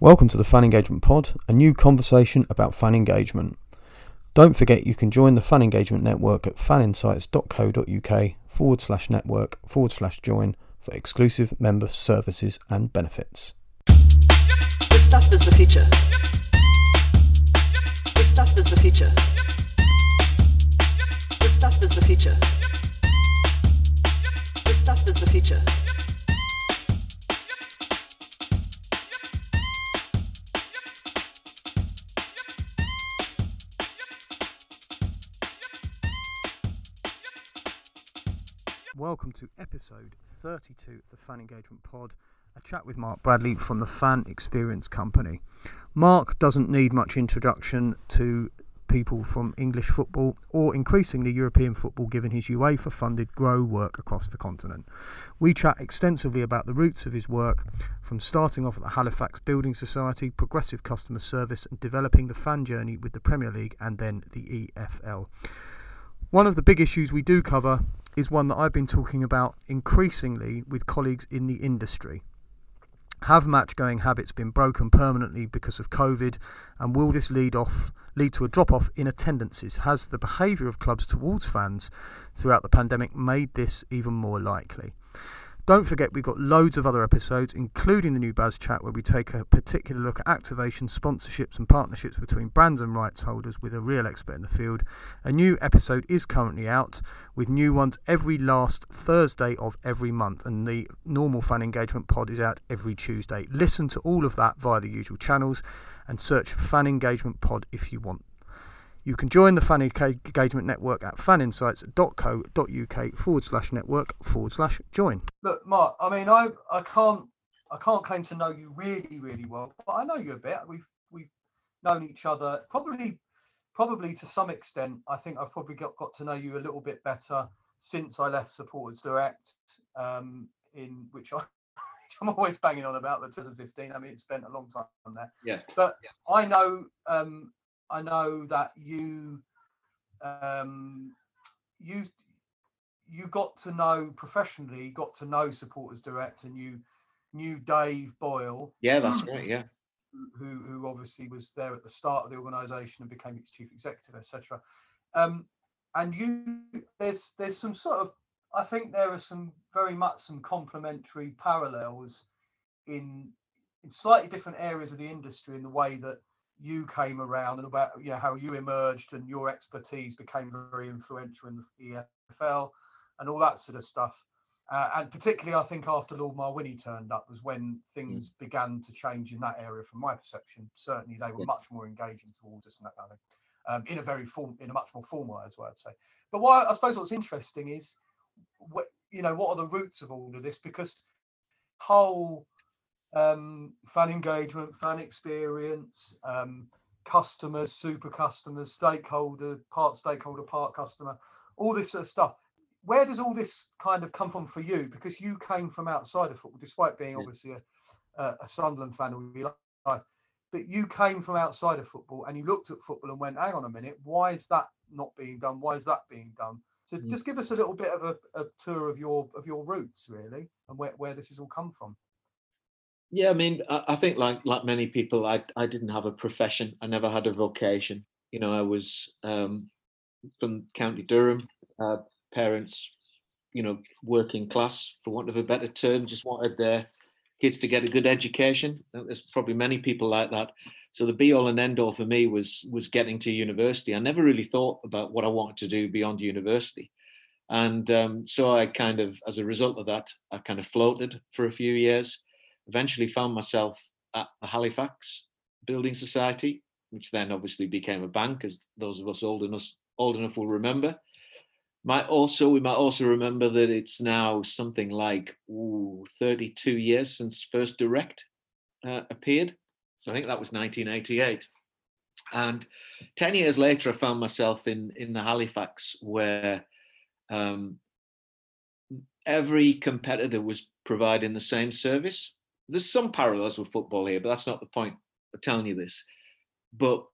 Welcome to the Fan Engagement Pod, a new conversation about fan engagement. Don't forget you can join the Fan Engagement Network at faninsights.co.uk forward slash network forward slash join for exclusive member services and benefits. This stuff is the future. This stuff is the future. This stuff is the future. This stuff is the future. Welcome to episode 32 of the Fan Engagement Pod, a chat with Mark Bradley from the Fan Experience Company. Mark doesn't need much introduction to people from English football or increasingly European football given his UEFA funded Grow work across the continent. We chat extensively about the roots of his work from starting off at the Halifax Building Society, progressive customer service, and developing the fan journey with the Premier League and then the EFL. One of the big issues we do cover is one that I've been talking about increasingly with colleagues in the industry. Have match going habits been broken permanently because of COVID and will this lead off lead to a drop off in attendances? Has the behaviour of clubs towards fans throughout the pandemic made this even more likely? Don't forget, we've got loads of other episodes, including the new Baz chat, where we take a particular look at activation, sponsorships, and partnerships between brands and rights holders with a real expert in the field. A new episode is currently out, with new ones every last Thursday of every month, and the normal fan engagement pod is out every Tuesday. Listen to all of that via the usual channels and search Fan Engagement Pod if you want. You can join the Fan Engagement Network at faninsights.co.uk forward slash network forward slash join. Look, Mark, I mean, I, I can't I can't claim to know you really, really well, but I know you a bit. We've we've known each other probably probably to some extent. I think I've probably got, got to know you a little bit better since I left Supporters Direct, um, in which I I'm always banging on about the 2015. I mean, it's spent a long time on there. Yeah. But I know um, I know that you um, you you got to know professionally, got to know Supporters Direct, and you knew Dave Boyle. Yeah, that's right. Yeah. Who, who obviously was there at the start of the organisation and became its chief executive, etc. Um, and you, there's there's some sort of, I think there are some very much some complementary parallels in in slightly different areas of the industry in the way that you came around and about you know how you emerged and your expertise became very influential in the EFL and all that sort of stuff. Uh, and particularly, I think after Lord Mawhinney turned up was when things mm. began to change in that area, from my perception. Certainly, they were yeah. much more engaging towards us and that kind of thing, um, in a very form, in a much more formal way, as well. I'd say. But what I suppose what's interesting is, what you know, what are the roots of all of this? Because whole um, fan engagement, fan experience, um, customers, super customers, stakeholder, part stakeholder, part customer, all this sort of stuff. Where does all this kind of come from for you? Because you came from outside of football, despite being obviously a, a, a Sunderland fan all your life. But you came from outside of football and you looked at football and went, hang on a minute, why is that not being done? Why is that being done? So mm. just give us a little bit of a, a, tour of your of your roots, really, and where, where this has all come from. Yeah, I mean, I, I think like like many people, I I didn't have a profession. I never had a vocation. You know, I was um, from County Durham. Uh, parents, you know, working class, for want of a better term, just wanted their kids to get a good education. There's probably many people like that. So the be all and end all for me was was getting to university. I never really thought about what I wanted to do beyond university. And um, so I kind of, as a result of that, I kind of floated for a few years eventually found myself at the Halifax Building Society, which then obviously became a bank, as those of us old enough old enough will remember. Might also we might also remember that it's now something like ooh, 32 years since First Direct uh, appeared. I think that was 1988. And 10 years later, I found myself in, in the Halifax where um, every competitor was providing the same service there's some parallels with football here, but that's not the point of telling you this. But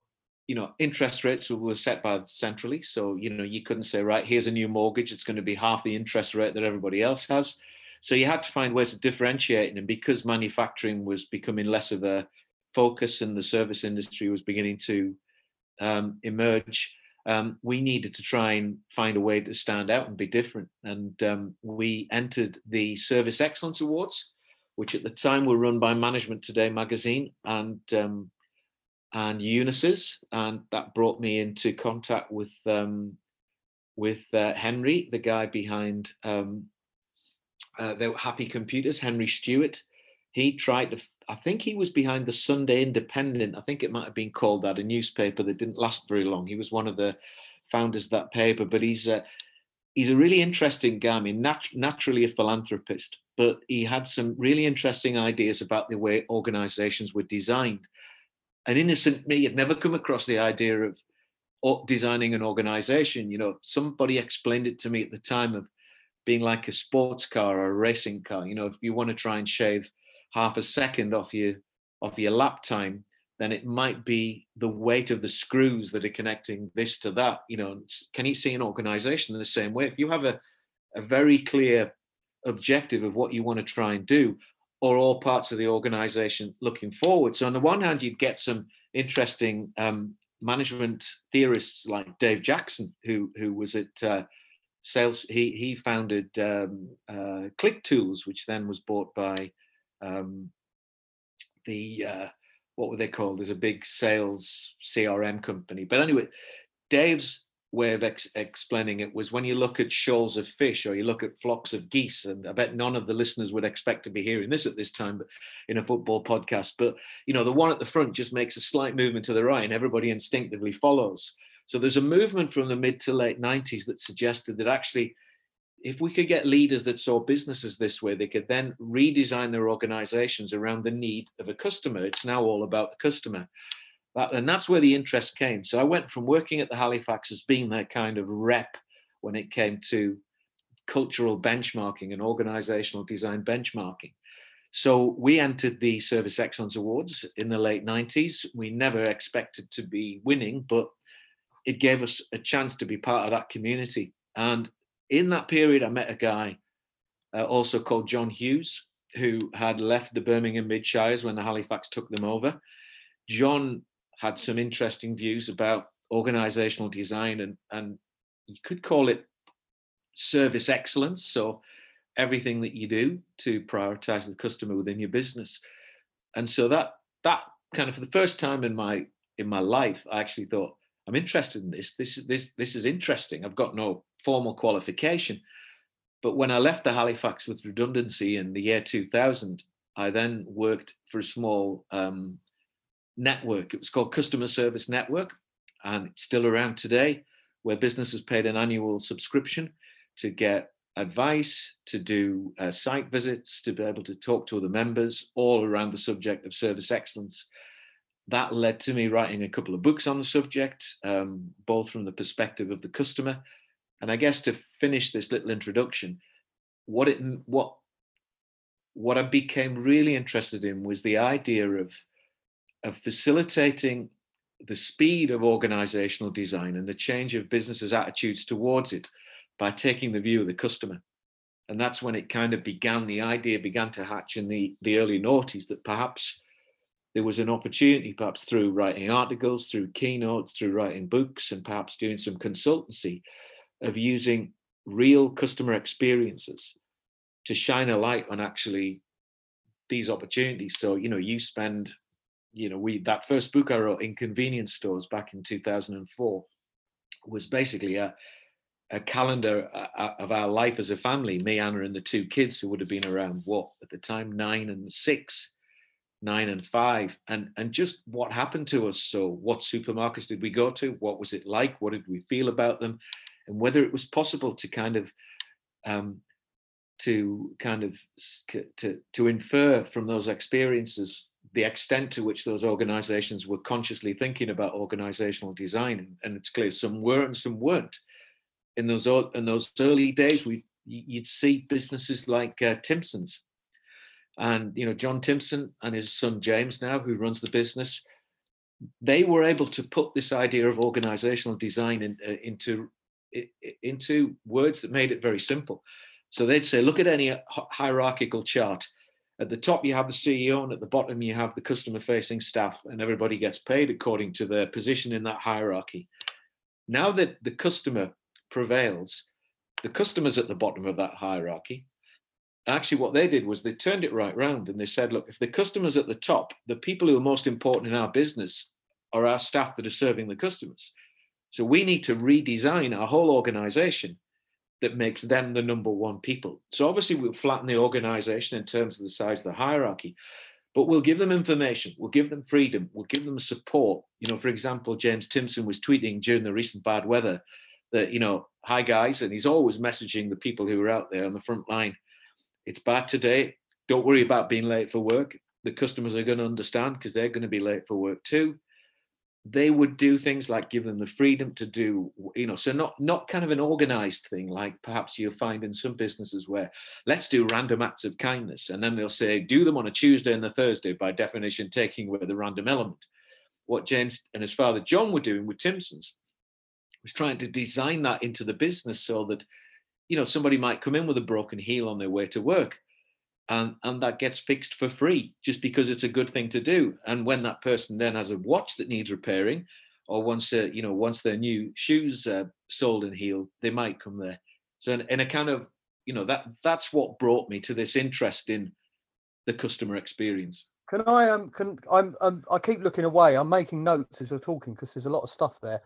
you know, interest rates were set by centrally, so you know you couldn't say, right, here's a new mortgage, it's going to be half the interest rate that everybody else has. So you had to find ways of differentiating, and because manufacturing was becoming less of a focus and the service industry was beginning to um, emerge, um, we needed to try and find a way to stand out and be different. And um, we entered the Service Excellence Awards, which at the time were run by Management Today magazine and um, and Unisys, and that brought me into contact with um, with uh, Henry, the guy behind um, uh, the Happy Computers, Henry Stewart. He tried to, I think he was behind the Sunday Independent. I think it might have been called that, a newspaper that didn't last very long. He was one of the founders of that paper, but he's a, he's a really interesting guy. I mean, nat- naturally a philanthropist, but he had some really interesting ideas about the way organizations were designed. An innocent me had never come across the idea of designing an organization. You know, somebody explained it to me at the time of being like a sports car or a racing car. You know, if you want to try and shave half a second off your off your lap time, then it might be the weight of the screws that are connecting this to that. You know, can you see an organization in the same way? If you have a, a very clear objective of what you want to try and do, or all parts of the organization looking forward. So on the one hand, you'd get some interesting um, management theorists like Dave Jackson, who who was at uh, sales. He he founded um, uh, ClickTools, which then was bought by um, the uh, what were they called? There's a big sales CRM company. But anyway, Dave's way of ex- explaining it was when you look at shoals of fish or you look at flocks of geese and i bet none of the listeners would expect to be hearing this at this time but in a football podcast but you know the one at the front just makes a slight movement to the right and everybody instinctively follows. So there's a movement from the mid to late 90s that suggested that actually if we could get leaders that saw businesses this way they could then redesign their organizations around the need of a customer. It's now all about the customer that, and that's where the interest came. So I went from working at the Halifax as being their kind of rep when it came to cultural benchmarking and organizational design benchmarking. So we entered the Service Excellence Awards in the late 90s. We never expected to be winning, but it gave us a chance to be part of that community. And in that period, I met a guy uh, also called John Hughes, who had left the Birmingham Midshires when the Halifax took them over. John had some interesting views about organizational design and and you could call it service excellence so everything that you do to prioritize the customer within your business. And so that that kind of for the first time in my in my life i actually thought i'm interested in this. This is this this is interesting. I've got no formal qualification. But when i left the halifax with redundancy in the year 2000 i then worked for a small um, network. It was called Customer Service Network, and it's still around today, where businesses paid an annual subscription to get advice, to do uh, site visits, to be able to talk to other members, all around the subject of service excellence. That led to me writing a couple of books on the subject, um, both from the perspective of the customer. And I guess to finish this little introduction, what it what what I became really interested in was the idea of of facilitating the speed of organizational design and the change of businesses' attitudes towards it by taking the view of the customer. And that's when it kind of began, the idea began to hatch in the, the early noughties that perhaps there was an opportunity, perhaps through writing articles, through keynotes, through writing books, and perhaps doing some consultancy of using real customer experiences to shine a light on actually these opportunities. So, you know, you spend you know, we that first book I wrote, Inconvenience Stores, back in 2004, was basically a a calendar of our life as a family. Me, Anna, and the two kids who would have been around what at the time nine and six, nine and five, and and just what happened to us. So, what supermarkets did we go to? What was it like? What did we feel about them? And whether it was possible to kind of um, to kind of to to infer from those experiences the extent to which those organizations were consciously thinking about organizational design. And it's clear some were and some weren't. In those in those early days we you'd see businesses like uh, timpson's and you know john timpson and his son james now who runs the business they were able to put this idea of organizational design in, uh, into into words that made it very simple. So they'd say look at any hierarchical chart At the top, you have the CEO, and at the bottom, you have the customer facing staff, and everybody gets paid according to their position in that hierarchy. Now that the customer prevails, the customer's at the bottom of that hierarchy. Actually, what they did was they turned it right round and they said, look, if the customer's at the top, the people who are most important in our business are our staff that are serving the customers. So we need to redesign our whole organization that makes them the number one people. So obviously we'll flatten the organization in terms of the size of the hierarchy, but we'll give them information, we'll give them freedom, we'll give them support. You know, for example, James Timpson was tweeting during the recent bad weather that, you know, hi guys, and he's always messaging the people who are out there on the front line. It's bad today. Don't worry about being late for work. The customers are going to understand because they're going to be late for work too they would do things like give them the freedom to do you know so not not kind of an organized thing like perhaps you'll find in some businesses where let's do random acts of kindness and then they'll say do them on a tuesday and a thursday by definition taking away the random element. What james and his father john were doing with timpson's was trying to design that into the business so that you know somebody might come in with a broken heel on their way to work and and that gets fixed for free just because it's a good thing to do. And when that person then has a watch that needs repairing or once uh, you know once their new shoes uh, sold and healed they might come there. So in, in, a kind of you know that that's what brought me to this interest in the customer experience. Can i um can i'm um, i keep looking away. I'm making notes as you're talking because there's a lot of stuff there.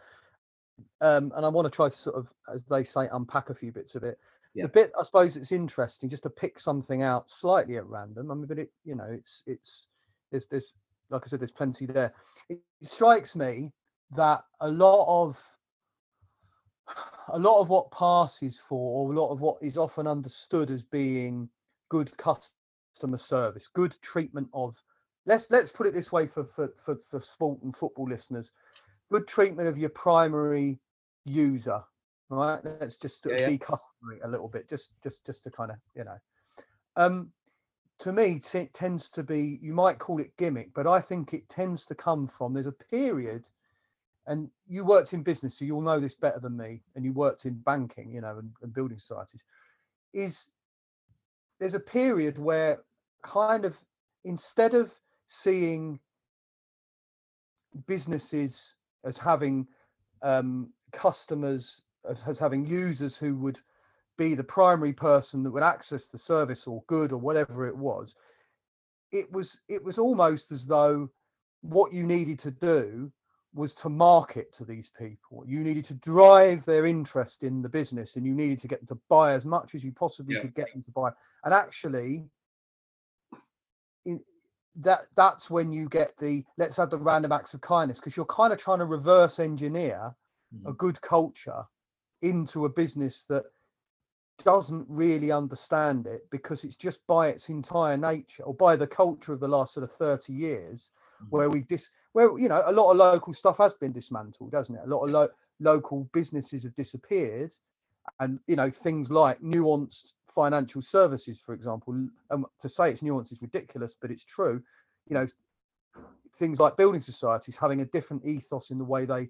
Um and i want to try to sort of as they say unpack a few bits of it yeah. the bit I suppose it's interesting just to pick something out slightly at random. I mean, but it you know it's it's there's there's like I said, there's plenty there. It strikes me that a lot of a lot of what passes for, or a lot of what is often understood as being good customer service, good treatment of let's let's put it this way for for for, for sport and football listeners, good treatment of your primary user right let's just yeah, be customary a little bit just just just to kind of you know. Um to me it tends to be you might call it gimmick but i think it tends to come from there's a period and you worked in business so you'll know this better than me and you worked in banking you know and, and building societies is there's a period where kind of instead of seeing businesses as having um, customers as, as having users who would be the primary person that would access the service or good or whatever it was it was it was almost as though what you needed to do was to market to these people you needed to drive their interest in the business and you needed to get them to buy as much as you possibly yeah. could get them to buy and actually in, that that's when you get the let's have the random acts of kindness because you're kind of trying to reverse engineer mm. a good culture into a business that doesn't really understand it because it's just by its entire nature or by the culture of the last sort of 30 years mm-hmm. where we've dis where you know a lot of local stuff has been dismantled doesn't it a lot of lo- local businesses have disappeared and you know things like nuanced financial services for example um, to say it's nuanced is ridiculous but it's true you know things like building societies having a different ethos in the way they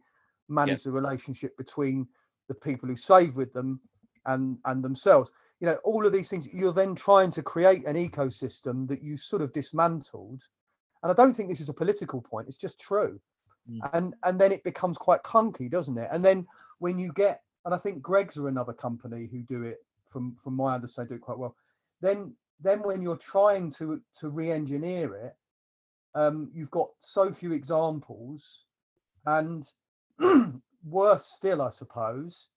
manage yeah. the relationship between the people who save with them and and themselves. You know all of these things you're then trying to create an ecosystem that you sort of dismantled. And i don't think this is a political point it's just true. Mm. and and then it becomes quite clunky doesn't it? And then when you get and i think greggs are another company who do it from from my understanding do it quite well. Then then when you're trying to to re-engineer it um you've got so few examples and worse still, I suppose,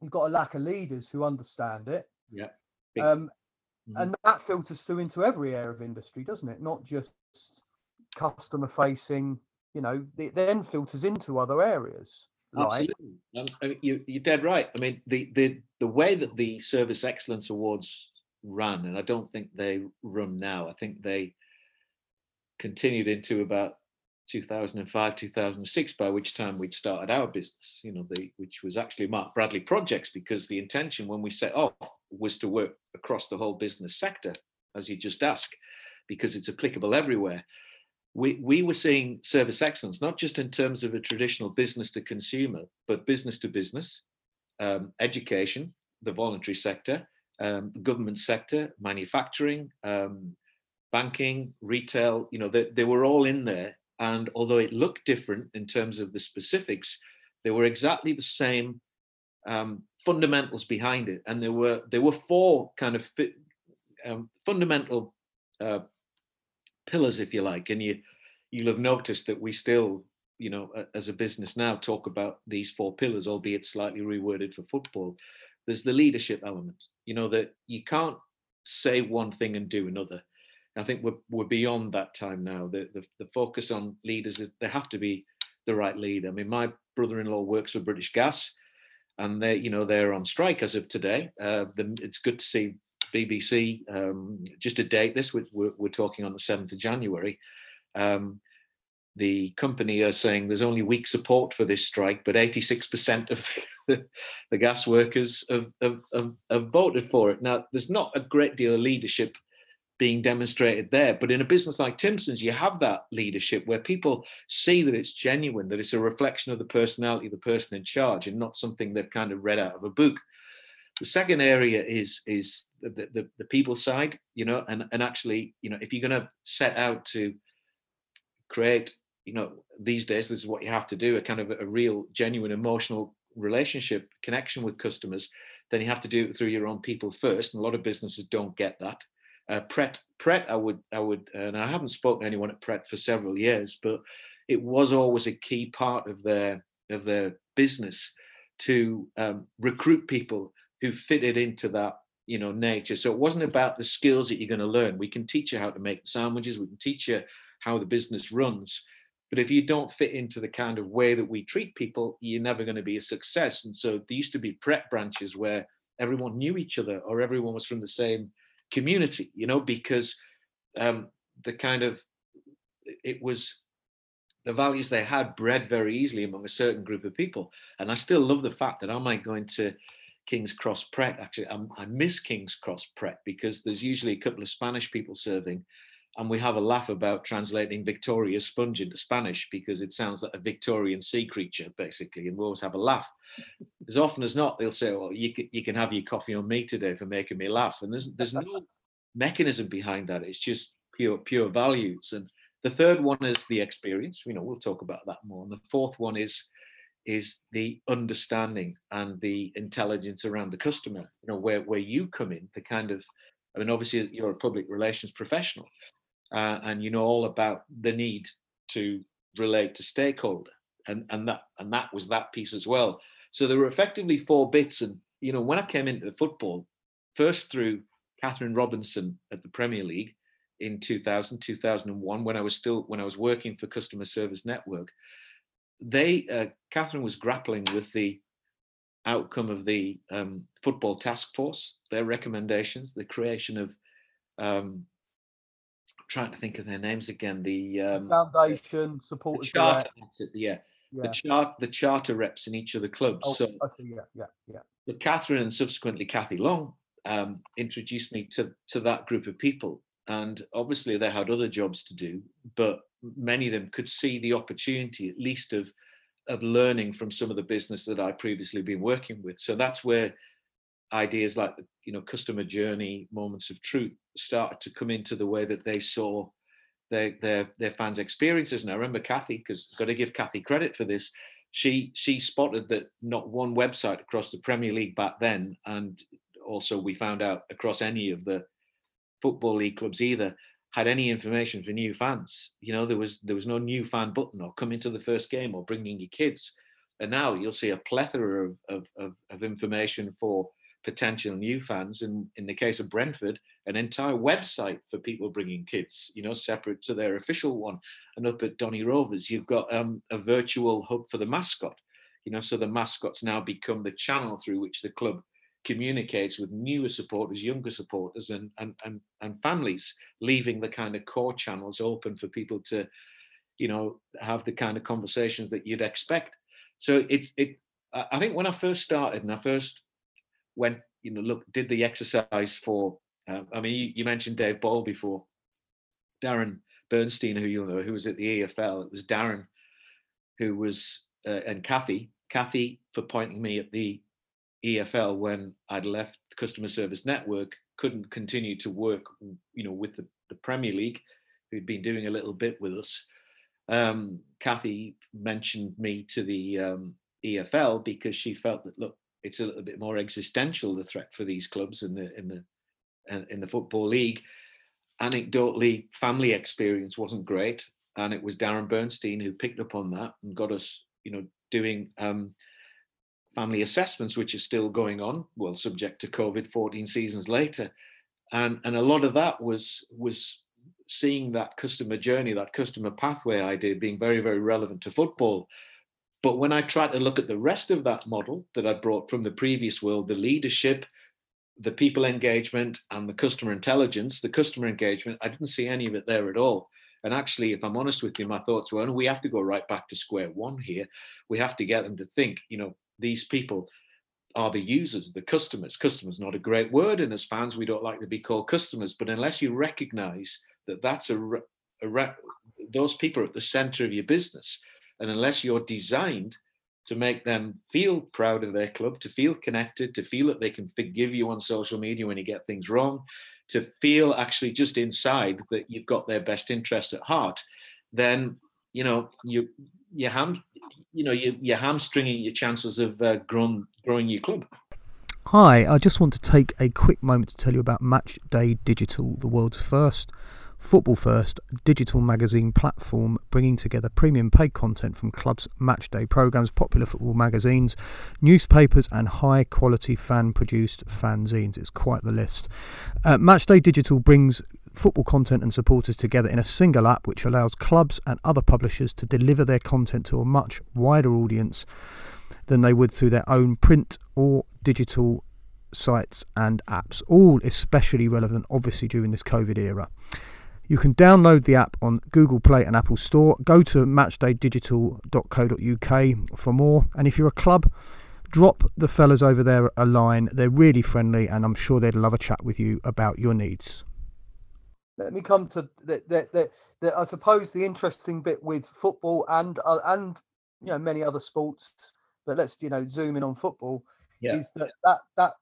you've got a lack of leaders who understand it. Yeah. Um, mm-hmm. And that filters through into every area of industry, doesn't it? Not just customer facing, you know, it then filters into other areas. Absolutely. I mean, you, you're dead right. I mean, the, the, the way that the Service Excellence Awards run, and I don't think they run now, I think they continued into about 2005 2006 by which time we'd started our business you know the which was actually mark bradley projects because the intention when we set off was to work across the whole business sector as you just asked because it's applicable everywhere we, we were seeing service excellence not just in terms of a traditional business to consumer but business to business um, education the voluntary sector um, government sector manufacturing um, banking, retail, you know, they, they were all in there. And although it looked different in terms of the specifics, they were exactly the same um, fundamentals behind it. And there were there were four kind of um, fundamental uh, pillars, if you like. And you you'll have noticed that we still, you know, as a business now, talk about these four pillars, albeit slightly reworded for football. There's the leadership element. You know that you can't say one thing and do another. I think we're we're beyond that time now. The, the the focus on leaders is they have to be the right leader. I mean, my brother-in-law works for British Gas, and they you know they're on strike as of today. Uh, the, it's good to see BBC um, just to date this. We're, we're, talking on the seventh of January. Um, the company are saying there's only weak support for this strike, but 86% of the, the gas workers have, have, have, have, voted for it. Now, there's not a great deal of leadership being demonstrated there, but in a business like Timpson's, you have that leadership where people see that it's genuine, that it's a reflection of the personality of the person in charge and not something they've kind of read out of a book. The second area is is the, the, the people side, you know, and, and actually, you know, if you're going to set out to create you know these days this is what you have to do a kind of a real genuine emotional relationship connection with customers then you have to do it through your own people first. And a lot of businesses don't get that uh, pret pret i would i would and i haven't spoken to anyone at pret for several years but it was always a key part of their of their business to um, recruit people who fitted into that you know nature so it wasn't about the skills that you're going to learn we can teach you how to make sandwiches we can teach you how the business runs. But if you don't fit into the kind of way that we treat people, you're never going to be a success. And so there used to be Pret branches where everyone knew each other or everyone was from the same community, you know, because um, the kind of it was the values they had bred very easily among a certain group of people. And I still love the fact that I might go into King's Cross Pret. Actually, I'm, i miss King's Cross Pret because there's usually a couple of Spanish people serving, and we have a laugh about translating Victoria sponge into Spanish because it sounds like a Victorian sea creature, basically, and we always have a laugh. as often as not, they'll say, "Well, you can, you can have your coffee on me today for making me laugh," and there's there's no mechanism behind that. It's just pure pure values. And the third one is the experience. You know, we'll talk about that more. And the fourth one is is the understanding and the intelligence around the customer. You know, where where you come in, the kind of I mean, obviously, you're a public relations professional, uh, and you know all about the need to relate to stakeholder and and that and that was that piece as well. So there were effectively four bits and you know when i came into football first through catherine robinson at the premier league in 2000 2001 when i was still when i was working for customer service network they uh, catherine was grappling with the outcome of the um, football task force their recommendations the creation of um, trying to think of their names again. The, um, the foundation support. Charter, yeah. yeah. The chart, the charter reps in each of the clubs. Oh, so, see, yeah, yeah, yeah. But Catherine and subsequently Kathy Long um, introduced me to to that group of people, and obviously they had other jobs to do, but many of them could see the opportunity, at least of of learning from some of the business that I previously been working with. So that's where ideas like the you know customer journey moments of truth started to come into the way that they saw their their, their fans experiences. And i remember kathy because got to give kathy credit for this. She she spotted that not one website across the premier league back then and also we found out across any of the football league clubs either had any information for new fans. You know there was there was no new fan button or coming to the first game or bringing your kids. And now you'll see a plethora of, of, of, of information for potential new fans. And in the case of Brentford, an entire website for people bringing kids, you know, separate to their official one. And up at Donny Rovers, you've got um, a virtual hub for the mascot, you know, so the mascots now become the channel through which the club communicates with newer supporters, younger supporters, and and and, and families, leaving the kind of core channels open for people to, you know, have the kind of conversations that you'd expect. So it's it. I think when I first started and I first went, you know, look, did the exercise for. Uh, I mean, you, you, mentioned Dave Boyle before. Darren Bernstein, who you know, who was at the EFL. It was Darren who was, uh, and Kathy, Kathy for pointing me at the EFL when I'd left the customer service network, couldn't continue to work, you know, with the the Premier League, who'd been doing a little bit with us. Um, Kathy mentioned me to the um, EFL because she felt that look, it's a little bit more existential the threat for these clubs in the in the in the football league. Anecdotally, family experience wasn't great, and it was Darren Bernstein who picked up on that and got us, you know, doing um, family assessments, which are still going on, well, subject to COVID 14 seasons later. And, and a lot of that was, was seeing that customer journey, that customer pathway idea being very, very relevant to football. But when I tried to look at the rest of that model that I brought from the previous world, the leadership, the people engagement, and the customer intelligence, the customer engagement, I didn't see any of it there at all. And actually, if I'm honest with you, my thoughts were, we have to go right back to square one here. We have to get them to think, you know, these people are the users, the customers. Customers not a great word, and as fans, we don't like to be called customers. But unless you recognise that that's a, a those people are at the centre of your business, and unless you're designed to make them feel proud of their club, to feel connected, to feel that they can forgive you on social media when you get things wrong, to feel actually just inside that you've got their best interests at heart, then you know you you ham you know you, you're hamstringing your chances of uh, growing growing your club. Hi, I just want to take a quick moment to tell you about Matchday Digital, the world's first Football First digital magazine platform bringing together premium paid content from clubs' matchday programs, popular football magazines, newspapers, and high quality fan produced fanzines. It's quite the list. Uh, matchday Digital brings football content and supporters together in a single app which allows clubs and other publishers to deliver their content to a much wider audience than they would through their own print or digital sites and apps, all especially relevant obviously during this COVID era. You can download the app on Google Play and Apple Store. Go to matchdaydigital.co.uk for more. And if you're a club, drop the fellas over there a line. They're really friendly, and I'm sure they'd love a chat with you about your needs. Let me come to that. That I suppose the interesting bit with football and uh, and you know many other sports, but let's you know zoom in on football. Yeah. Is that that that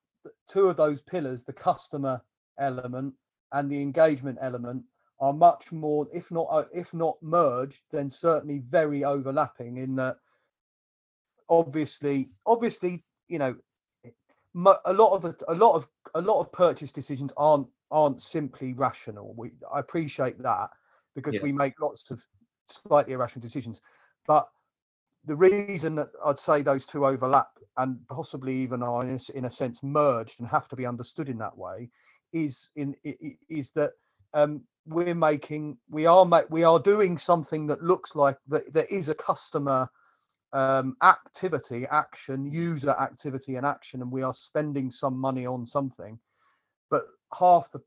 two of those pillars, the customer element and the engagement element, are much more, if not uh, if not merged, then certainly very overlapping. In that, obviously, obviously, you know, a lot of a lot of a lot of purchase decisions aren't aren't simply rational. We I appreciate that because yeah. we make lots of slightly irrational decisions, but the reason that I'd say those two overlap and possibly even are in a, in a sense merged and have to be understood in that way is in is that um, we're making we are ma- we are doing something that looks like that there is a customer um, activity action user activity and action and we are spending some money on something. But half the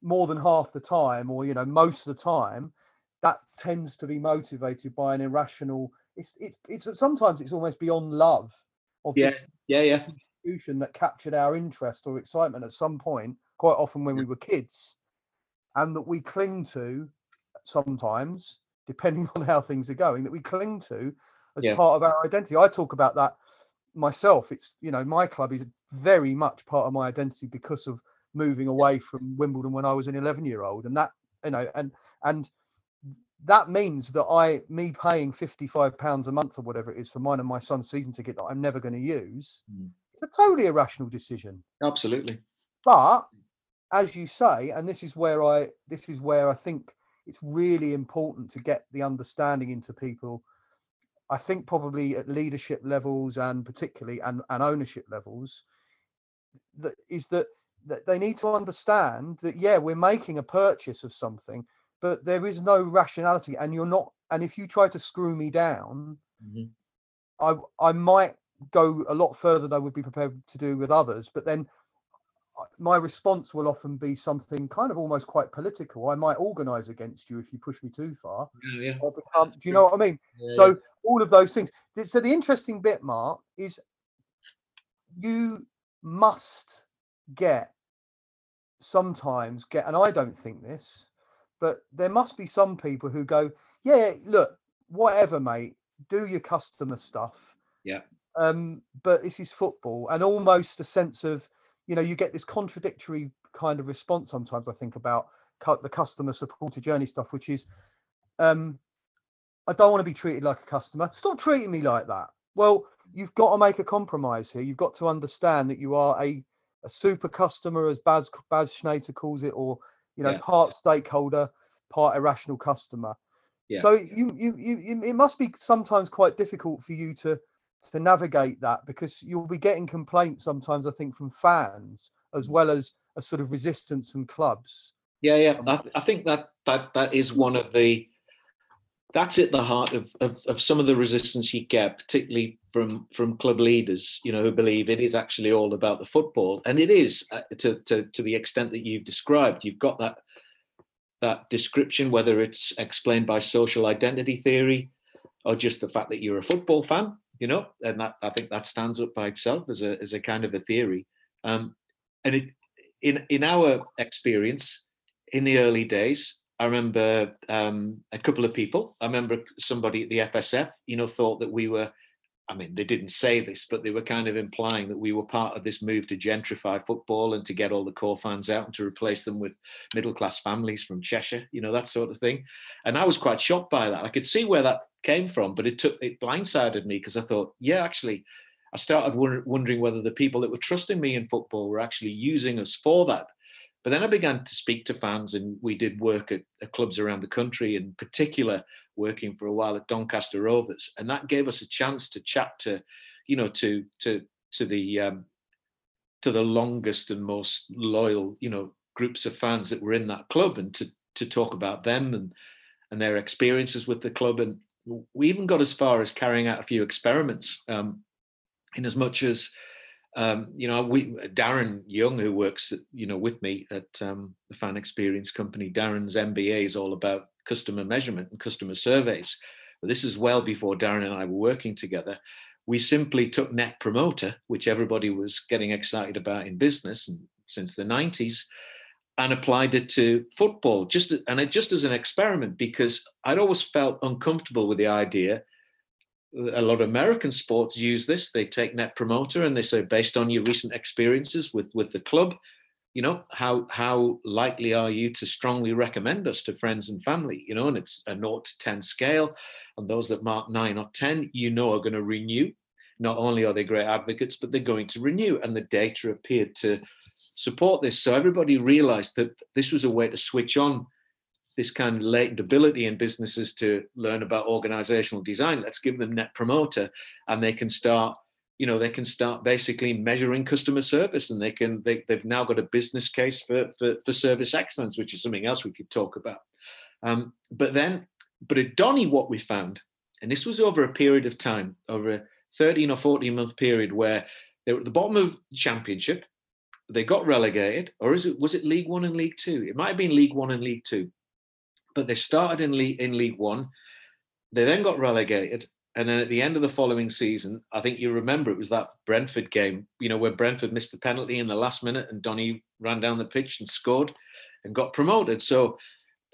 more than half the time or you know most of the time that tends to be motivated by an irrational it's it's, it's sometimes it's almost beyond love of yeah this, yeah yeah. institution that captured our interest or excitement at some point quite often when we were kids and that we cling to sometimes, depending on how things are going, that we cling to as yeah. part of our identity. I talk about that myself. It's you know my club is very much part of my identity because of moving away from Wimbledon when I was an 11 year old, and that you know and and that means that I me paying 55 pounds a month or whatever it is for mine and my son's season ticket that I'm never going to use. Mm. It's a totally irrational decision. Absolutely. But as you say, and this is where I this is where I think it's really important to get the understanding into people. I think probably at leadership levels and particularly and, and ownership levels, that is that that they need to understand that yeah, we're making a purchase of something, but there is no rationality, and you're not. And if you try to screw me down, mm-hmm. I I might go a lot further than I would be prepared to do with others. But then my response will often be something kind of almost quite political. I might organise against you if you push me too far. Yeah, become, do you know what I mean? Yeah, so all of those things. So the interesting bit, Mark, is you must get sometimes get, and I don't think this, but there must be some people who go, yeah, look, whatever, mate, do your customer stuff. Yeah. Um, but this is football, and almost a sense of you know you get this contradictory kind of response sometimes i think about the customer supported journey stuff, which is, um, I don't want to be treated like a customer. Stop treating me like that. Well, you've got to make a compromise here. You've got to understand that you are a, a super customer, as Baz Baz Schnater calls it, or you know, Yeah. part stakeholder, part irrational customer. Yeah. So you, you, you- it must be sometimes quite difficult for you to to navigate that because you'll be getting complaints sometimes. I think from fans as well as a sort of resistance from clubs. Yeah, yeah. I think that that that is one of the that's at the heart of, of of some of the resistance you get, particularly from from club leaders, you know, who believe it is actually all about the football, and it is uh, to to to the extent that you've described. You've got that that description, whether it's explained by social identity theory or just the fact that you're a football fan, you know, and that I think that stands up by itself as a as a kind of a theory. Um, and it in in our experience in the early days, I remember um, a couple of people. I remember somebody at the FSF, you know, thought that we were. I mean, they didn't say this, but they were kind of implying that we were part of this move to gentrify football and to get all the core fans out and to replace them with middle class families from Cheshire, you know, that sort of thing. And I was quite shocked by that. I could see where that came from, but it took it blindsided me because I thought, yeah, actually, I started wonder- wondering whether the people that were trusting me in football were actually using us for that. But then I began to speak to fans, and we did work at, at clubs around the country, in particular, working for a while at Doncaster Rovers, and that gave us a chance to chat to, you know, to to to the um, to the longest and most loyal, you know, groups of fans that were in that club, and to to talk about them and and their experiences with the club, and we even got as far as carrying out a few experiments, um, in as much as um, you know, we Darren Young, who works, you know, with me at um, the Fan Experience Company. Darren's MBA is all about customer measurement and customer surveys. But this is well before Darren and I were working together. We simply took Net Promoter, which everybody was getting excited about in business and since the 90s, and applied it to football. Just and it just as an experiment because I'd always felt uncomfortable with the idea a lot of American sports use this. They take Net Promoter and they say, based on your recent experiences with with the club, you know, how how likely are you to strongly recommend us to friends and family? You know, and it's a 0 to 10 scale. And those that mark nine or 10, you know, are going to renew. Not only are they great advocates, but they're going to renew. And the data appeared to support this. So everybody realized that this was a way to switch on this kind of latent ability in businesses to learn about organizational design let's give them net promoter and they can start you know they can start basically measuring customer service and they can they, they've now got a business case for, for for service excellence which is something else we could talk about. Um, but then but at donny what we found and this was over a period of time over a 13 or 14 month period where they were at the bottom of the championship they got relegated or is it was it league one and league two? It might have been league one and league two. But they started in league in League One. They then got relegated, and then at the end of the following season, I think you remember it was that Brentford game, you know, where Brentford missed the penalty in the last minute, and Donny ran down the pitch and scored, and got promoted. So,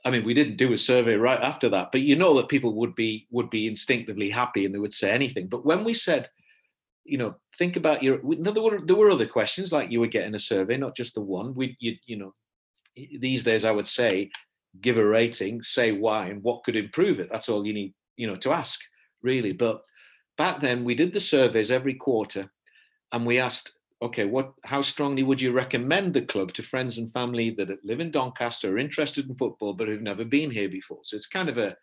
I mean, we didn't do a survey right after that, but you know that people would be would be instinctively happy and they would say anything. But when we said, you know, think about your, no, there were there were other questions like you were getting a survey, not just the one. We, you, you know, these days I would say give a rating, say why and what could improve it. That's all you need, you know, to ask really. But back then we did the surveys every quarter and we asked, okay, what how strongly would you recommend the club to friends and family that live in Doncaster, are interested in football, but who've never been here before? So it's kind of a,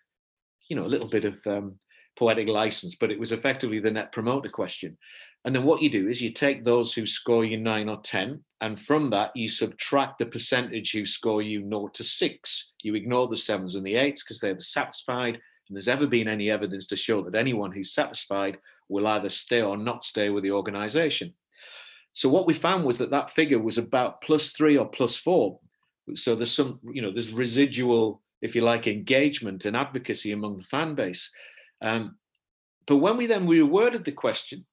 you know, a little bit of um, poetic license, but it was effectively the net promoter question. And then what you do is you take those who score you nine or 10, and from that, you subtract the percentage who score you naught to 6. You ignore the sevens and the eights because they're the satisfied. And there's ever been any evidence to show that anyone who's satisfied will either stay or not stay with the organization. So what we found was that that figure was about plus three or plus four. So there's some, you know, there's residual, if you like, engagement and advocacy among the fan base. Um, but when we then reworded the question,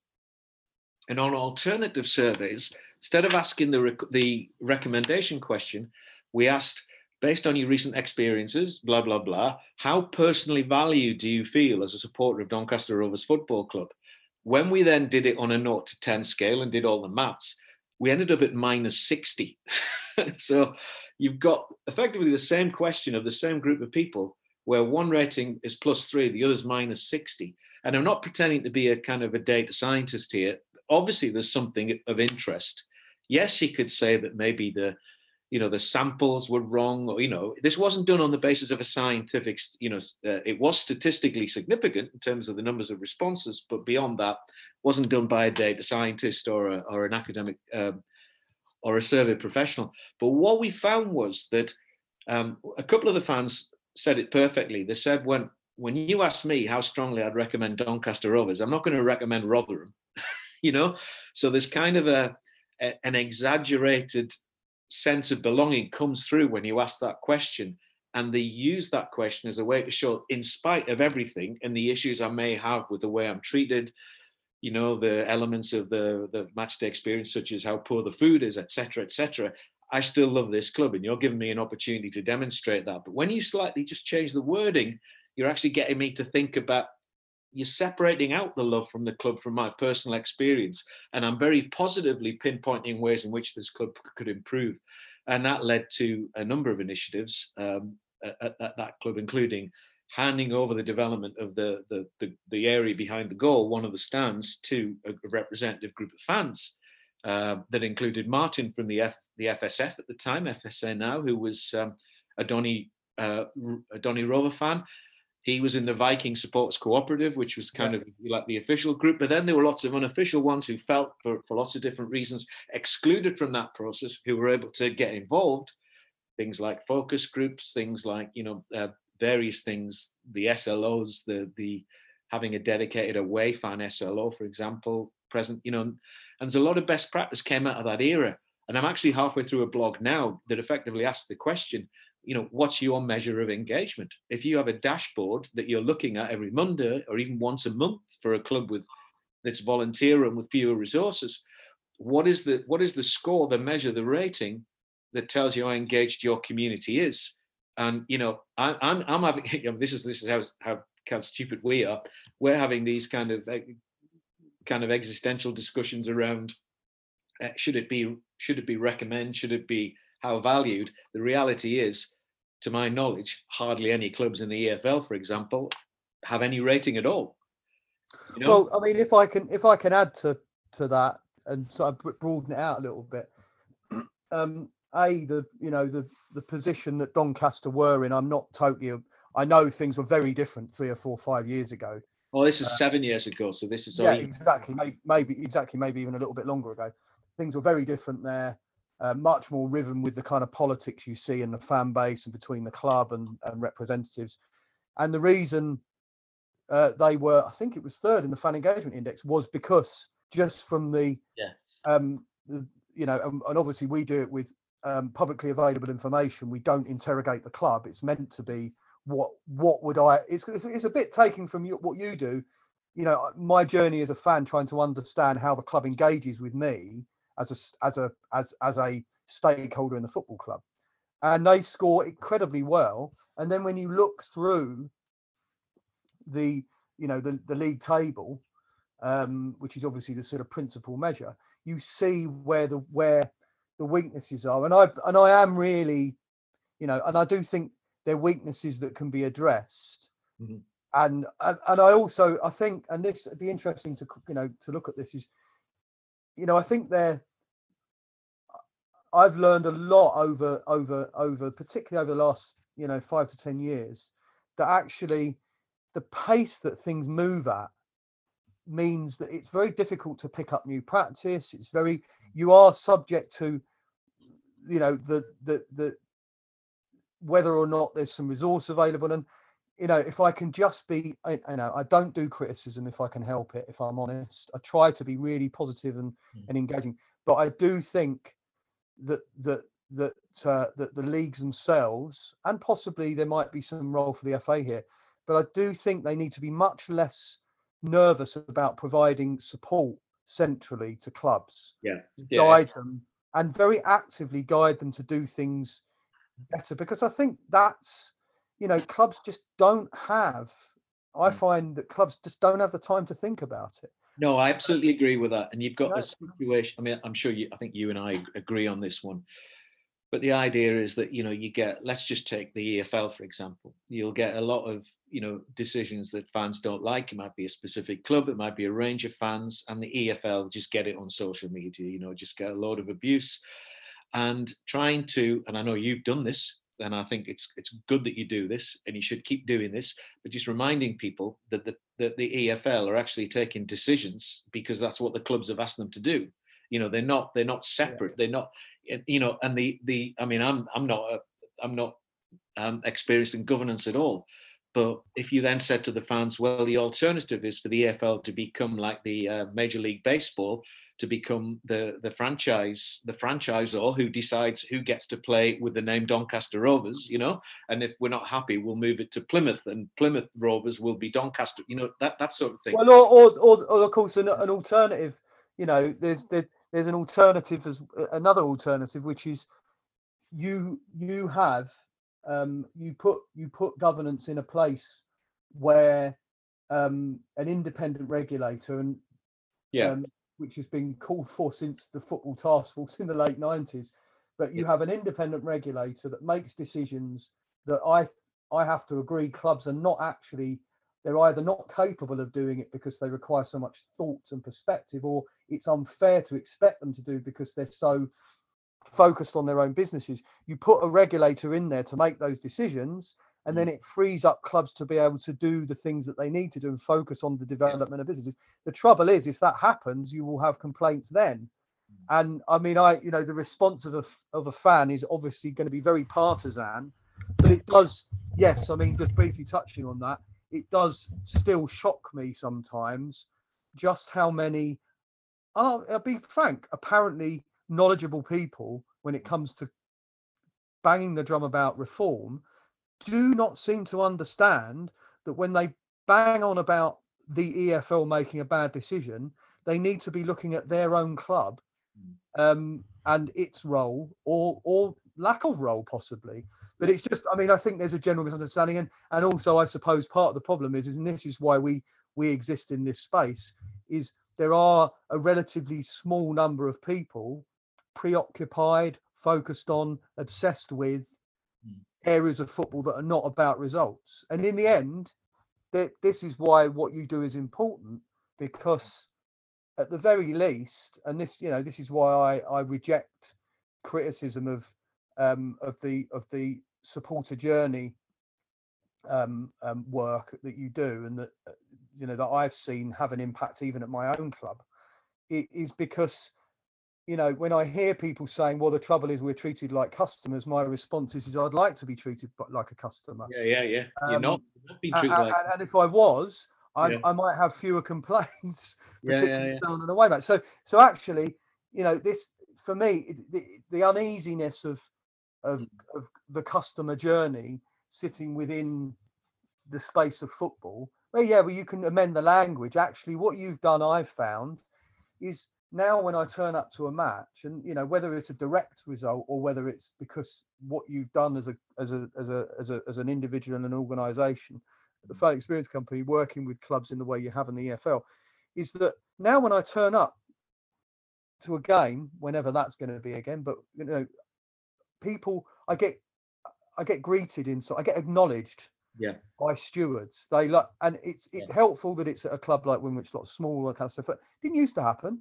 and on alternative surveys, instead of asking the, rec- the recommendation question, we asked, based on your recent experiences, blah, blah, blah, how personally valued do you feel as a supporter of Doncaster Rovers Football Club? When we then did it on a 0 to 10 scale and did all the maths, we ended up at minus 60. so you've got effectively the same question of the same group of people where one rating is plus three, the other's minus 60. And I'm not pretending to be a kind of a data scientist here. Obviously, there's something of interest. Yes, you could say that maybe the you know the samples were wrong or you know this wasn't done on the basis of a scientific you know uh, it was statistically significant in terms of the numbers of responses but beyond that wasn't done by a data scientist or a, or an academic um, or a survey professional. But what we found was that um, a couple of the fans said it perfectly. They said when when you asked me how strongly i'd recommend doncaster rovers i'm not going to recommend rotherham you know? So there's kind of a, a an exaggerated sense of belonging comes through when you ask that question. And they use that question as a way to show, in spite of everything and the issues I may have with the way I'm treated, you know, the elements of the, the match day experience, such as how poor the food is, etc., etc. I still love this club, and you're giving me an opportunity to demonstrate that. But when you slightly just change the wording, you're actually getting me to think about you're separating out the love from the club from my personal experience. And I'm very positively pinpointing ways in which this club could improve. And that led to a number of initiatives um, at, at, that club, including handing over the development of the, the, the, the, area behind the goal, one of the stands, to a representative group of fans. Uh, that included Martin from the F, the FSF at the time, FSA now, who was um, a Donny uh, Donny Rover fan, he was in the Viking Supporters Cooperative, which was kind yeah. of like the official group. But then there were lots of unofficial ones who felt, for, for lots of different reasons, excluded from that process, who were able to get involved. Things like focus groups, things like you know uh, various things, the SLOs, the the having a dedicated away fan SLO, for example, present. You know, and there's a lot of best practice came out of that era. And I'm actually halfway through a blog now that effectively asks the question you know what's your measure of engagement? If you have a dashboard that you're looking at every monday or even once a month for a club with that's volunteer and with fewer resources what is the what is the score the measure the rating that tells you how engaged your community is? And you know I, i'm i'm having you know, this is this is how how stupid we are. We're having these kind of eh, kind of existential discussions around uh, should it be should it be recommend should it be how valued. The reality is, to my knowledge, hardly any clubs in the EFL, for example, have any rating at all. You know? Well, I mean, if I can, if I can add to to that and sort of broaden it out a little bit, um, a the you know the the position that Doncaster were in, I'm not totally. I know things were very different three or four, five years ago. Well, this is uh, seven years ago, so this is yeah, exactly, maybe, maybe exactly, maybe even a little bit longer ago. Things were very different there uh, much more riven with the kind of politics you see in the fan base and between the club and, and representatives. And the reason uh, they were, I think it was third in the fan engagement index, was because just from the, yeah. um, the you know, and, and, obviously we do it with um, publicly available information. We don't interrogate the club. It's meant to be what what would I? It's it's a bit taking from you, what you do. You know, my journey as a fan, trying to understand how the club engages with me as a as a as as a stakeholder in the football club, and they score incredibly well. And then when you look through the you know the the league table, um, which is obviously the sort of principal measure, you see where the where the weaknesses are. And I and I am really, you know, and I do think they're weaknesses that can be addressed. Mm-hmm. And, and and I also I think, and this would be interesting to you know to look at this is you know, I think they're. I've learned a lot over over over, particularly over the last you know five to ten years, that actually the pace that things move at means that it's very difficult to pick up new practice. It's very you are subject to, you know, the the the whether or not there's some resource available and you know, if I can just be, I, I, know, I don't do criticism if I can help it. If I'm honest, I try to be really positive and mm. and engaging. But I do think that that that uh, that the leagues themselves, and possibly there might be some role for the FA here, but I do think they need to be much less nervous about providing support centrally to clubs. Yeah, yeah. guide them and very actively guide them to do things better because I think that's you know, clubs just don't have. I mm. find that clubs just don't have the time to think about it. No, I absolutely agree with that. And you've got a situation. I mean, I'm sure you. I think you and I agree on this one. but the idea is that you know you get let's just take the EFL for example. You'll get a lot of you know decisions that fans don't like. It might be a specific club, it might be a range of fans, and the EFL just get it on social media. You know, just get a load of abuse and trying to. And I know you've done this, and I think it's it's good that you do this, and you should keep doing this. But just reminding people that the that the EFL are actually taking decisions because that's what the clubs have asked them to do. You know, they're not they're not separate. They're not you know, and the the I mean, I'm I'm not a, I'm not um, experienced in governance at all. But if you then said to the fans, well, the alternative is for the EFL to become like the uh, Major League Baseball, to become the the franchise the franchisor who decides who gets to play with the name Doncaster Rovers, you know. And if we're not happy, we'll move it to Plymouth, and Plymouth Rovers will be Doncaster, you know, that that sort of thing. Well, or or, or, or of course, an, an alternative. You know, there's there, there's an alternative as another alternative, which is you you have um, you put you put governance in a place where um, an independent regulator and yeah. Um, which has been called for since the football task force in the late 90s but you have an independent regulator that makes decisions that i i have to agree clubs are not actually they're either not capable of doing it because they require so much thought and perspective or it's unfair to expect them to do because they're so focused on their own businesses. You put a regulator in there to make those decisions and then mm. it frees up clubs to be able to do the things that they need to do and focus on the development of businesses the trouble is if that happens you will have complaints then mm. and i mean i you know the response of a of a fan is obviously going to be very partisan but it does yes i mean just briefly touching on that it does still shock me sometimes just how many I'll, I'll be frank apparently knowledgeable people when it comes to banging the drum about reform do not seem to understand that when they bang on about the EFL making a bad decision, they need to be looking at their own club mm. um, and its role or or lack of role possibly. But it's just, I mean, I think there's a general misunderstanding, and and also I suppose part of the problem is, is and this is why we we exist in this space, is there are a relatively small number of people preoccupied, focused on, obsessed with areas of football that are not about results. And in the end, that this is why what you do is important because at the very least, and this, you know, this is why I, I reject criticism of um, of the of the supporter journey um, um, work that you do, and that uh, you know that I've seen have an impact even at my own club. It is because you know, when I hear people saying, "Well, the trouble is we're treated like customers," my response is, is "I'd like to be treated like a customer." Yeah, yeah, yeah. You're not, um, you're not being treated and, like. And, and if I was, I, yeah. I might have fewer complaints, particularly yeah, yeah, down and away back. So, so actually, you know, this for me, the, the uneasiness of of, mm. of the customer journey sitting within the space of football. Well, yeah, well, you can amend the language. Actually, what you've done, I've found, is now when I turn up to a match, and you know whether it's a direct result or whether it's because what you've done as a as a as a as a as an individual and an organisation, the fan experience company working with clubs in the way you have in the EFL, is that now when I turn up to a game, whenever that's going to be again, but you know, people I get I get greeted inside, I get acknowledged yeah. by stewards. They like and it's it's yeah. helpful that it's at a club like Winwich, a lot smaller kind of stuff but it didn't used to happen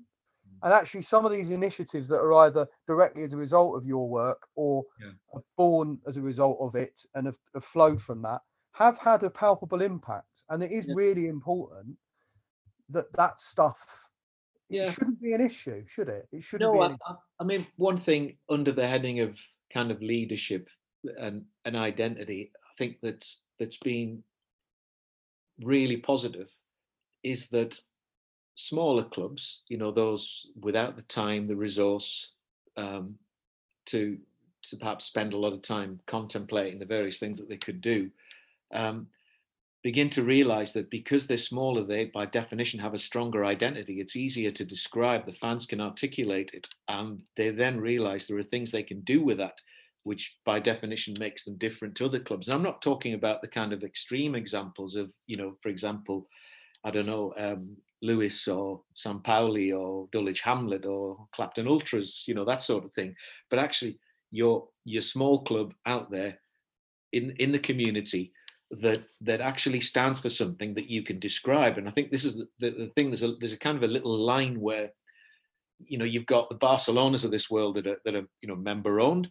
and actually, some of these initiatives that are either directly as a result of your work or yeah. born as a result of it and have, have, flowed from that have had a palpable impact. And it is yeah. really important that that stuff yeah. it shouldn't be an issue, should it? It shouldn't no, be. I, I mean, one thing under the heading of kind of leadership and, and identity, I think that's that's been really positive is that smaller clubs, you know, those without the time, the resource um, to to perhaps spend a lot of time contemplating the various things that they could do, um, begin to realize that because they're smaller, they by definition have a stronger identity. It's easier to describe. The fans can articulate it, and they then realize there are things they can do with that, which by definition makes them different to other clubs. And I'm not talking about the kind of extreme examples of, you know, for example, I don't know, um, Lewes or St. Pauli or Dulwich Hamlet or Clapton Ultras, you know, that sort of thing. But actually, your your small club out there in in the community that that actually stands for something that you can describe. And I think this is the, the, the thing. There's a there's a kind of a little line where you know you've got the Barcelonas of this world that are that are you know member owned,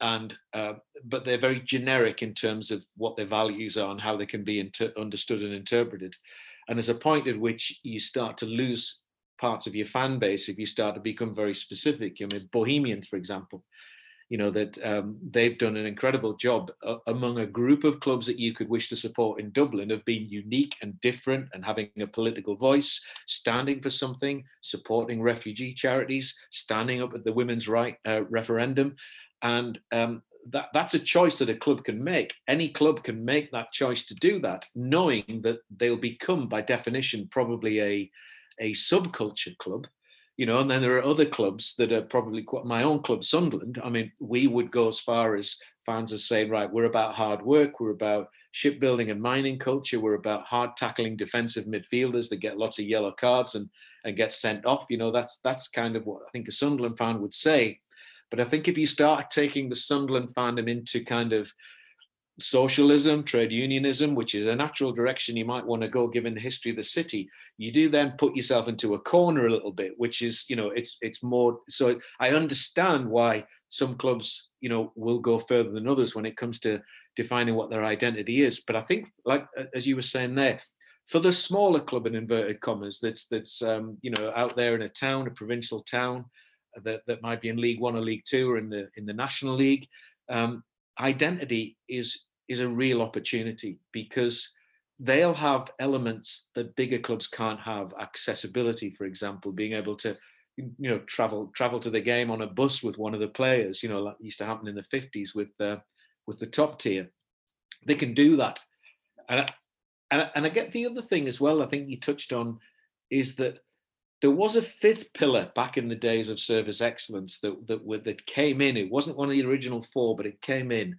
and uh, but they're very generic in terms of what their values are and how they can be inter- understood and interpreted. And there's a point at which you start to lose parts of your fan base if you start to become very specific. I mean, Bohemians, for example, you know that um, they've done an incredible job uh, among a group of clubs that you could wish to support in Dublin of being unique and different and having a political voice, standing for something, supporting refugee charities, standing up at the women's right uh, referendum, and um, that that's a choice that a club can make. Any club can make that choice to do that, knowing that they'll become, by definition, probably a a subculture club you know, and then there are other clubs that are probably quite, my own club, Sunderland. I mean, we would go as far as fans as saying, right, we're about hard work, we're about shipbuilding and mining culture, we're about hard tackling defensive midfielders that get lots of yellow cards and and get sent off. You know, that's that's kind of what I think a Sunderland fan would say. But I think if you start taking the Sunderland fandom into kind of socialism, trade unionism, which is a natural direction you might want to go given the history of the city, you do then put yourself into a corner a little bit, which is, you know, it's it's more so I understand why some clubs, you know, will go further than others when it comes to defining what their identity is. But I think, like as you were saying there, for the smaller club in inverted commas that's that's um, you know out there in a town, a provincial town that, that might be in League One or League Two or in the in the National League. Um, identity is is a real opportunity because they'll have elements that bigger clubs can't have accessibility for example being able to you know travel travel to the game on a bus with one of the players you know that used to happen in the 50s with uh, with the top tier they can do that and I, and, and I get the other thing as well i think you touched on is that there was a fifth pillar back in the days of service excellence that that, that came in it wasn't one of the original four but it came in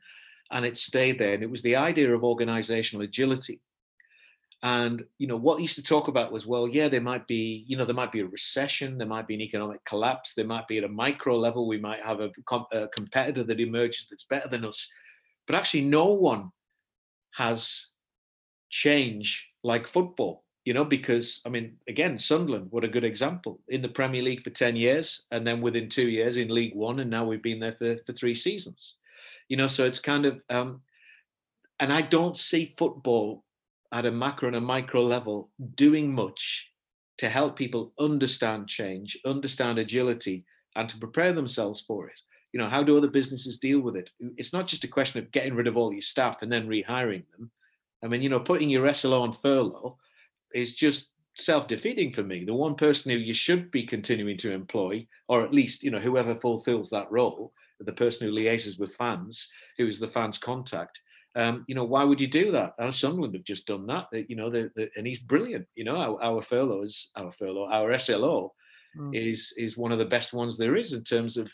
and it stayed there. And it was the idea of organizational agility. And you know what used to talk about was, well, yeah, there might be, you know, there might be a recession, there might be an economic collapse, there might be at a micro level, we might have a, a competitor that emerges that's better than us, but actually, no one has change like football you know, because I mean, again, Sunderland, what a good example. In the Premier League for 10 years, and then within two years in League One, and now we've been there for, for three seasons. You know so it's kind of um, and i don't see football at a macro and a micro level doing much to help people understand change understand agility and to prepare themselves for it. You know how do other businesses deal with it? It's not just a question of getting rid of all your staff and then rehiring them. I mean you know putting your slo on furlough is just self-defeating for me the one person who you should be continuing to employ or at least you know whoever fulfills that role the person who liaises with fans, who is the fans' contact. Um, you know, why would you do that? Our Sunderland have just done that. You know, they're, they're, and he's brilliant. You know, our, our furlough is our furlough, our SLO mm. is is one of the best ones there is in terms of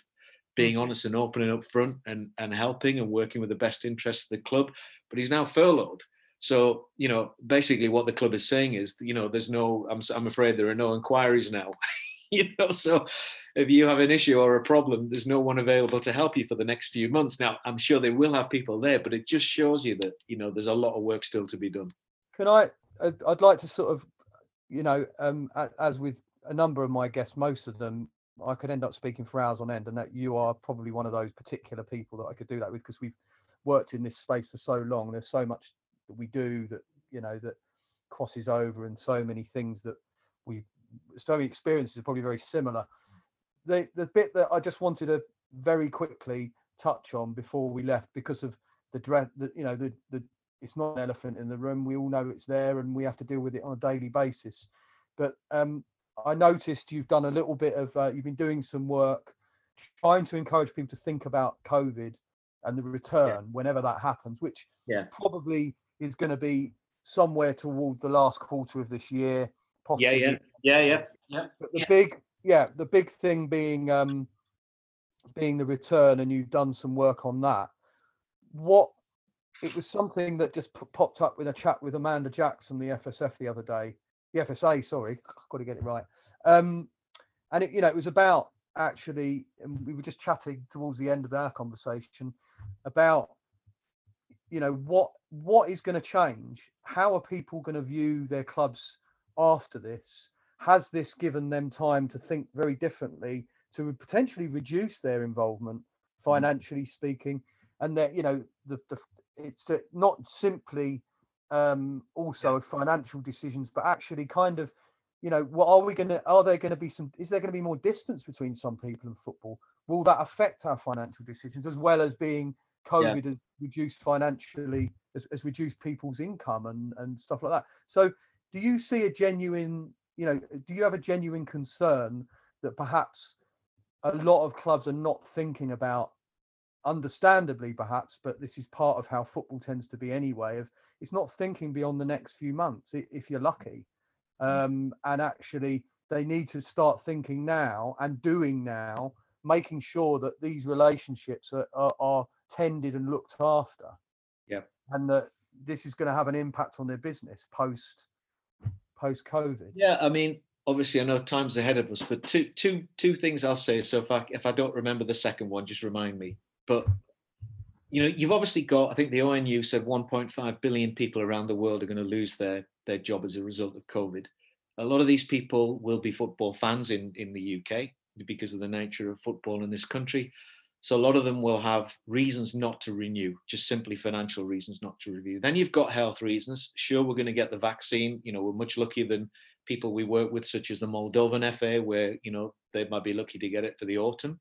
being mm. honest and open and upfront and and helping and working with the best interests of the club. But he's now furloughed. So you know, basically, what the club is saying is, you know, there's no. I'm I'm afraid there are no inquiries now. you know, so if you have an issue or a problem, there's no one available to help you for the next few months. Now, I'm sure they will have people there, but it just shows you that you know there's a lot of work still to be done. Can I? I'd like to sort of, you know, um, as with a number of my guests, most of them, I could end up speaking for hours on end, and that you are probably one of those particular people that I could do that with because we've worked in this space for so long. There's so much that we do that you know that crosses over, and so many things that we, so many experiences are probably very similar. The the bit that I just wanted to very quickly touch on before we left because of the dread that you know the the it's not an elephant in the room. We all know it's there and we have to deal with it on a daily basis. But um i noticed you've done a little bit of uh, you've been doing some work trying to encourage people to think about covid and the return yeah. whenever that happens which yeah. probably is going to be somewhere towards the last quarter of this year possibly yeah yeah yeah yeah yeah but the yeah. big yeah, the big thing being um, being the return, and you've done some work on that. What it was something that just p- popped up in a chat with Amanda Jackson, the FSF, the other day. The FSA, sorry, I've got to get it right. Um, and it, you know, it was about actually, and we were just chatting towards the end of our conversation about, you know, what what is going to change? How are people going to view their clubs after this? Has this given them time to think very differently to potentially reduce their involvement, financially speaking, and that you know the, the it's not simply um, also financial decisions, but actually kind of, you know, what are we going to? Are there going to be some? Is there going to be more distance between some people and football? Will that affect our financial decisions as well as being COVID yeah. has reduced financially, has, has reduced people's income and and stuff like that? So, do you see a genuine, you know, do you have a genuine concern that perhaps a lot of clubs are not thinking about understandably perhaps but this is part of how football tends to be anyway of it's not thinking beyond the next few months if you're lucky mm. um, and actually they need to start thinking now and doing now making sure that these relationships are, are, are tended and looked after yeah and that this is going to have an impact on their business post post covid yeah i mean obviously I know time's ahead of us, but two two two things I'll say. So if I if I don't remember the second one, just remind me. But you know, you've obviously got, I think the ONU said 1.5 billion people around the world are going to lose their, their job as a result of COVID. A lot of these people will be football fans in, in the UK because of the nature of football in this country. So a lot of them will have reasons not to renew, just simply financial reasons not to review. Then you've got health reasons. Sure, we're going to get the vaccine. You know, we're much luckier than people we work with, such as the Moldovan FA, where, you know, they might be lucky to get it for the autumn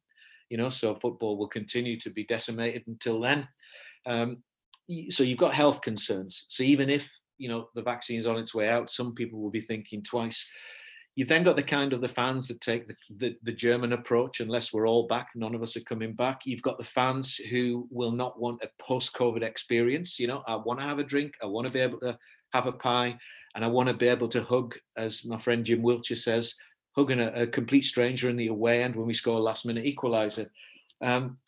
you know, so football will continue to be decimated until then. Um, so you've got health concerns. So even if you know the vaccine is on its way out, some people will be thinking twice. You've then got the kind of the fans that take the, the, the, German approach, unless we're all back, none of us are coming back. You've got the fans who will not want a post-COVID experience. You know, I want to have a drink, I want to be able to have a pie, and I want to be able to hug, as my friend Jim Wiltshire says, hugging a, a, complete stranger in the away end when we score a last minute equaliser. Um,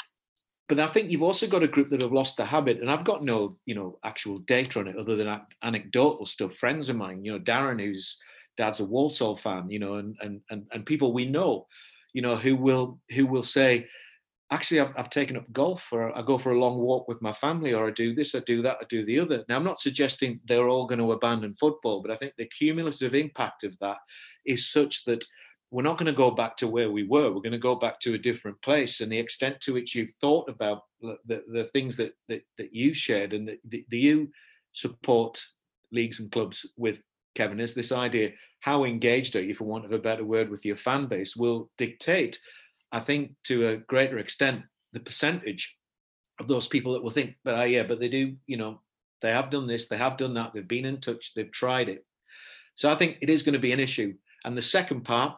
but I think you've also got a group that have lost the habit, and I've got no, you know, actual data on it other than anecdotal stuff. Friends of mine, you know, Darren, whose dad's a Walsall fan, you know, and and and, and people we know, you know, who will who will say, actually, I've, I've taken up golf, or I go for a long walk with my family, or I do this, I do that, I do the other. Now, I'm not suggesting they're all going to abandon football, but I think the cumulative impact of that is such that we're not going to go back to where we were. We're going to go back to a different place. And the extent to which you've thought about the, the things that, that, that you shared and that, that you support leagues and clubs with, Kevin, is this idea how engaged are you, for want of a better word, with your fan base will dictate, I think, to a greater extent, the percentage of those people that will think, but uh, yeah, but they do, you know, they have done this, they have done that, they've been in touch, they've tried it. So I think it is going to be an issue. And the second part,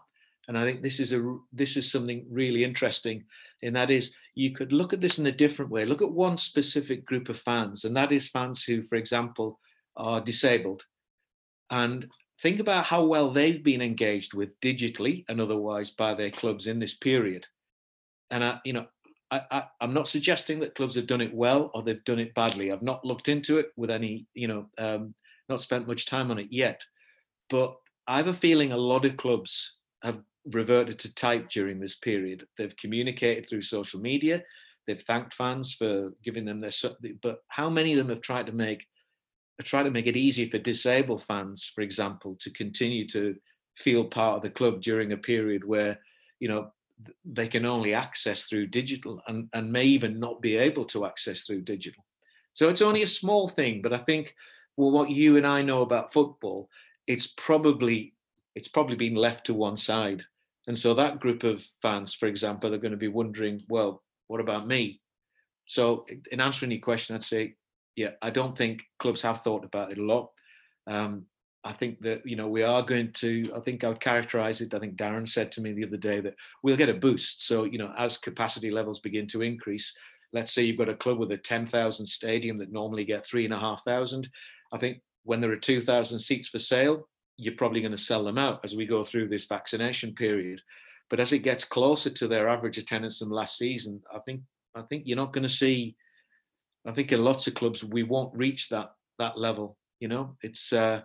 and I think this is a this is something really interesting, and that is you could look at this in a different way. Look at one specific group of fans, and that is fans who, for example, are disabled, and think about how well they've been engaged with digitally and otherwise by their clubs in this period. And I, you know, I, I, am not suggesting that clubs have done it well or they've done it badly. I've not looked into it with any, you know, um, not spent much time on it yet. But I have a feeling a lot of clubs have reverted to type during this period. They've communicated through social media. They've thanked fans for giving them their. But how many of them have tried to make try to make it easy for disabled fans, for example, to continue to feel part of the club during a period where you know they can only access through digital and, and may even not be able to access through digital. So it's only a small thing, but I think well, what you and I know about football it's probably it's probably been left to one side. And so that group of fans, for example, are going to be wondering, well, what about me? So in answering your question, I'd say, yeah, I don't think clubs have thought about it a lot. Um, I think that you know we are going to. I think I would characterize it. I think Darren said to me the other day that we'll get a boost. So you know, as capacity levels begin to increase, let's say you've got a club with a ten thousand stadium that normally get three and a half thousand. I think when there are 2,000 seats for sale, you're probably going to sell them out as we go through this vaccination period. But as it gets closer to their average attendance from last season, I think I think you're not going to see. I think in lots of clubs we won't reach that that level. You know, it's uh,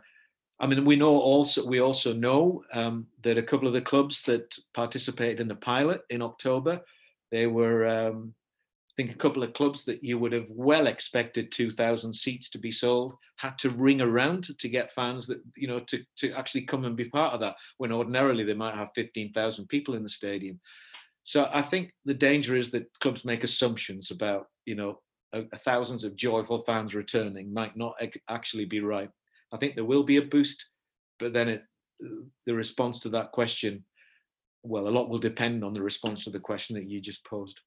I mean, we know also we also know um, that a couple of the clubs that participated in the pilot in October, they were, um, I think, a couple of clubs that you would have well expected 2,000 seats to be sold had to ring around to get fans that you know to to actually come and be part of that. When ordinarily they might have 15,000 people in the stadium. So I think the danger is that clubs make assumptions about you know thousands of joyful fans returning might not actually be right. I think there will be a boost, but then it, the response to that question, well, a lot will depend on the response to the question that you just posed.